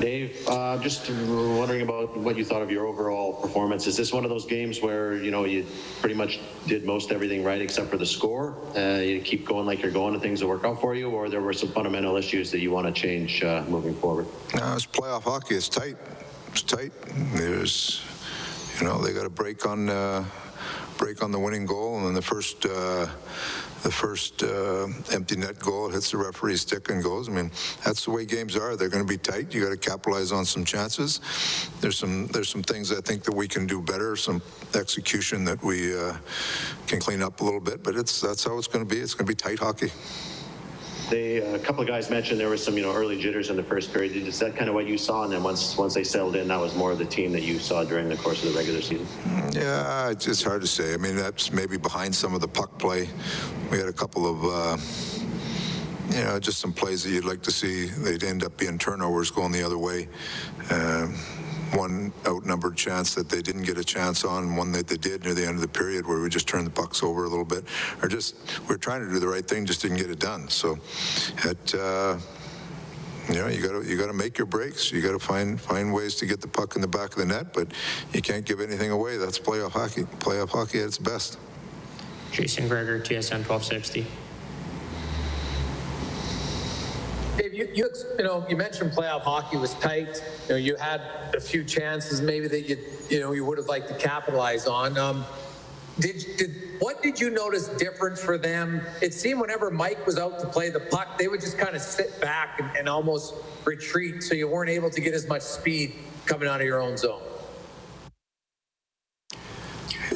Dave, uh, just wondering about what you thought of your overall performance. Is this one of those games where, you know, you pretty much did most everything right except for the score? Uh, You keep going like you're going and things will work out for you, or there were some fundamental issues that you want to change uh, moving forward? No, it's playoff hockey. It's tight. It's tight. There's, you know, they got a break on, uh, break on the winning goal, and then the first, uh, the first uh, empty net goal hits the referee's stick and goes. I mean, that's the way games are. They're going to be tight. You got to capitalize on some chances. There's some, there's some things I think that we can do better. Some execution that we uh, can clean up a little bit. But it's that's how it's going to be. It's going to be tight hockey. They, a couple of guys mentioned there was some, you know, early jitters in the first period. Is that kind of what you saw? And then once, once they settled in, that was more of the team that you saw during the course of the regular season? Yeah, it's it's hard to say. I mean, that's maybe behind some of the puck play. We had a couple of, uh, you know, just some plays that you'd like to see. They'd end up being turnovers going the other way. Um, one outnumbered chance that they didn't get a chance on, one that they did near the end of the period where we just turned the pucks over a little bit, or just we are trying to do the right thing, just didn't get it done. So, at uh, you know, you got to you got to make your breaks. You got to find find ways to get the puck in the back of the net, but you can't give anything away. That's playoff hockey. Playoff hockey at its best. Jason Gregor, TSN 1260. Dave, you, you, you know, you mentioned playoff hockey was tight. You know, you had a few chances maybe that you, you know, you would have liked to capitalize on. Um, did, did, what did you notice different for them? It seemed whenever Mike was out to play the puck, they would just kind of sit back and, and almost retreat, so you weren't able to get as much speed coming out of your own zone.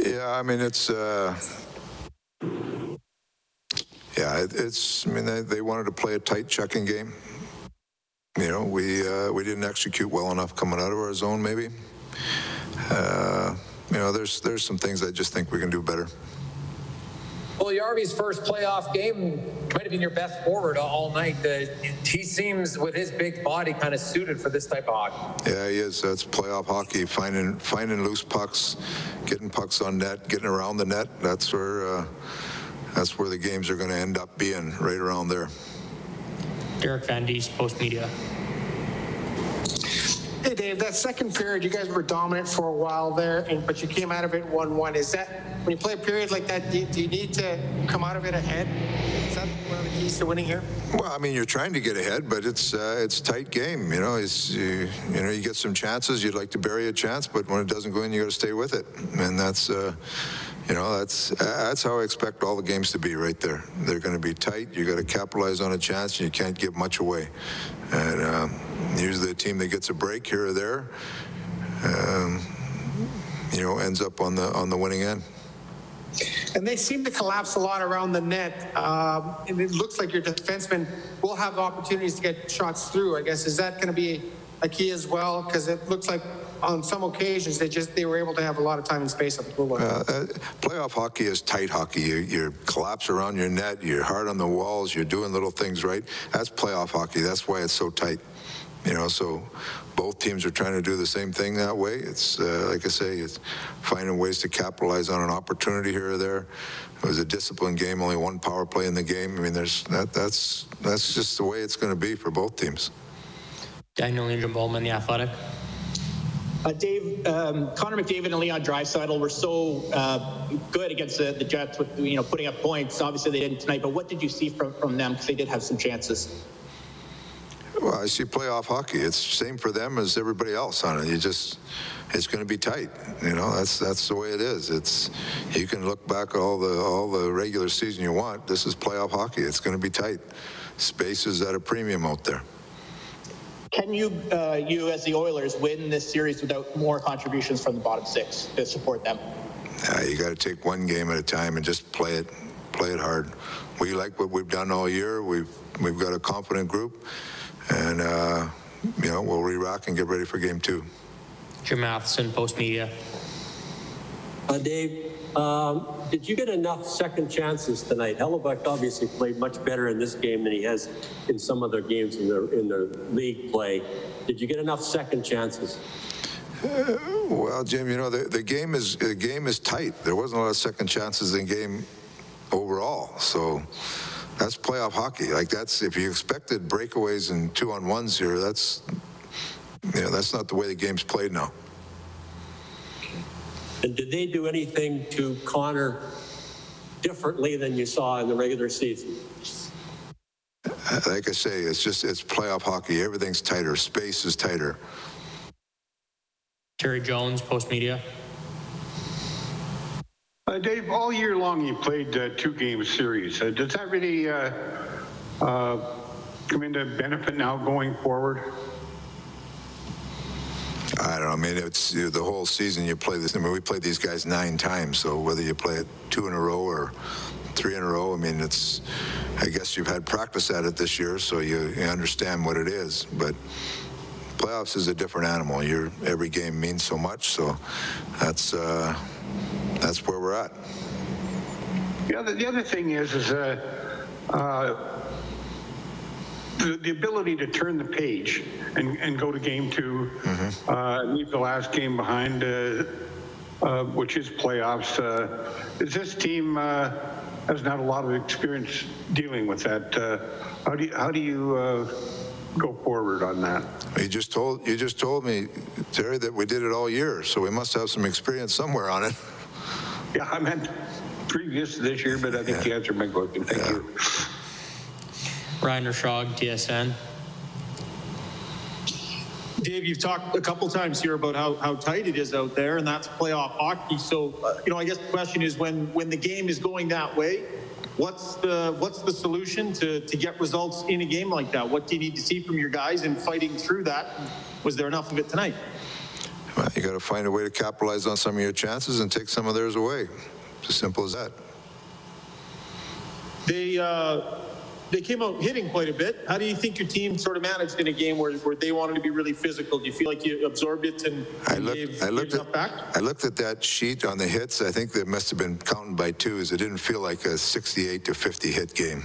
Yeah, I mean it's. Uh, yeah, it, it's. I mean they, they wanted to play a tight checking game. You know, we uh, we didn't execute well enough coming out of our zone. Maybe. Uh, you know, there's there's some things I just think we can do better. Well, Yarvy's first playoff game might have been your best forward all night. Uh, he seems, with his big body, kind of suited for this type of hockey. Yeah, he is. That's playoff hockey. Finding finding loose pucks, getting pucks on net, getting around the net. That's where uh, that's where the games are going to end up being, right around there. Derek Van Diest, Post Media. Hey, Dave, that second period, you guys were dominant for a while there, and but you came out of it 1-1. Is that, when you play a period like that, do you, do you need to come out of it ahead? Is that one of the keys to winning here? Well, I mean, you're trying to get ahead, but it's uh, it's a tight game. You know, it's you, you know you get some chances. You'd like to bury a chance, but when it doesn't go in, you got to stay with it, and that's. Uh, you know, that's that's how I expect all the games to be right there. They're going to be tight. You got to capitalize on a chance, and you can't give much away. And um, usually, the team that gets a break here or there, um, you know, ends up on the on the winning end. And they seem to collapse a lot around the net. Um, and it looks like your defensemen will have opportunities to get shots through. I guess is that going to be a key as well? Because it looks like on some occasions they just they were able to have a lot of time and space up the blue line. Uh, uh, playoff hockey is tight hockey. You, you collapse around your net. You're hard on the walls. You're doing little things right. That's playoff hockey. That's why it's so tight. You know, so both teams are trying to do the same thing that way. It's uh, like I say, it's finding ways to capitalize on an opportunity here or there. It was a disciplined game, only one power play in the game. I mean, there's that. That's that's just the way it's going to be for both teams. Daniel Nugent Bowman, The Athletic. Uh, Dave, um, Connor McDavid and Leon Draisaitl were so uh, good against the, the Jets with you know putting up points. Obviously, they didn't tonight. But what did you see from from them? Because they did have some chances. Well, I see playoff hockey. It's the same for them as everybody else on it. You just, it's going to be tight. You know, that's that's the way it is. It's you can look back all the all the regular season you want. This is playoff hockey. It's going to be tight. Space is at a premium out there. Can you, uh, you as the Oilers, win this series without more contributions from the bottom six to support them? Uh, you got to take one game at a time and just play it, play it hard. We like what we've done all year. We've we've got a confident group, and uh, you know we'll re-rock and get ready for game two. Jim Matheson, Post Media. Uh, Dave, um, did you get enough second chances tonight? Hellebuyck obviously played much better in this game than he has in some other games in the in the league play. Did you get enough second chances? Well, Jim, you know the, the game is the game is tight. There wasn't a lot of second chances in game overall, so that's playoff hockey. Like that's if you expected breakaways and two on ones here, that's You know, that's not the way the game's played now. And did they do anything to Connor differently than you saw in the regular season? Like I say, it's just, it's playoff hockey. Everything's tighter. Space is tighter. Terry Jones, Post Media. Uh, Dave, all year long you played uh, two game series. Uh, does that really uh, uh, come into benefit now going forward? I don't know. I mean, it's you know, the whole season you play this. I mean, we played these guys nine times. So whether you play it two in a row or three in a row, I mean, it's. I guess you've had practice at it this year, so you, you understand what it is. But playoffs is a different animal. You're, every game means so much. So that's uh, that's where we're at. The other, the other thing is, is uh, uh, the, the ability to turn the page and, and go to game 2 uh, leave the last game behind, uh, uh, which is playoffs. Uh, is this team uh, has not had a lot of experience dealing with that? Uh, how do you, how do you uh, go forward on that? You just told you just told me, Terry, that we did it all year. So we must have some experience somewhere on it. Yeah, I meant previous to this year, but I think you answered my question. Thank you. Ryan Rishaug, TSN. Dave, you've talked a couple times here about how, how tight it is out there, and that's playoff hockey. So, uh, you know, I guess the question is when when the game is going that way, what's the what's the solution to to get results in a game like that? What do you need to see from your guys in fighting through that? Was there enough of it tonight? Well, you got to find a way to capitalize on some of your chances and take some of theirs away. It's as simple as that. They uh, they came out hitting quite a bit. How do you think your team sort of managed in a game where, where they wanted to be really physical? Do you feel like you absorbed it and, I looked, gave, I looked gave at, back? I looked at that sheet on the hits. I think they must have been counting by twos. It didn't feel like a 68 to 50 hit game.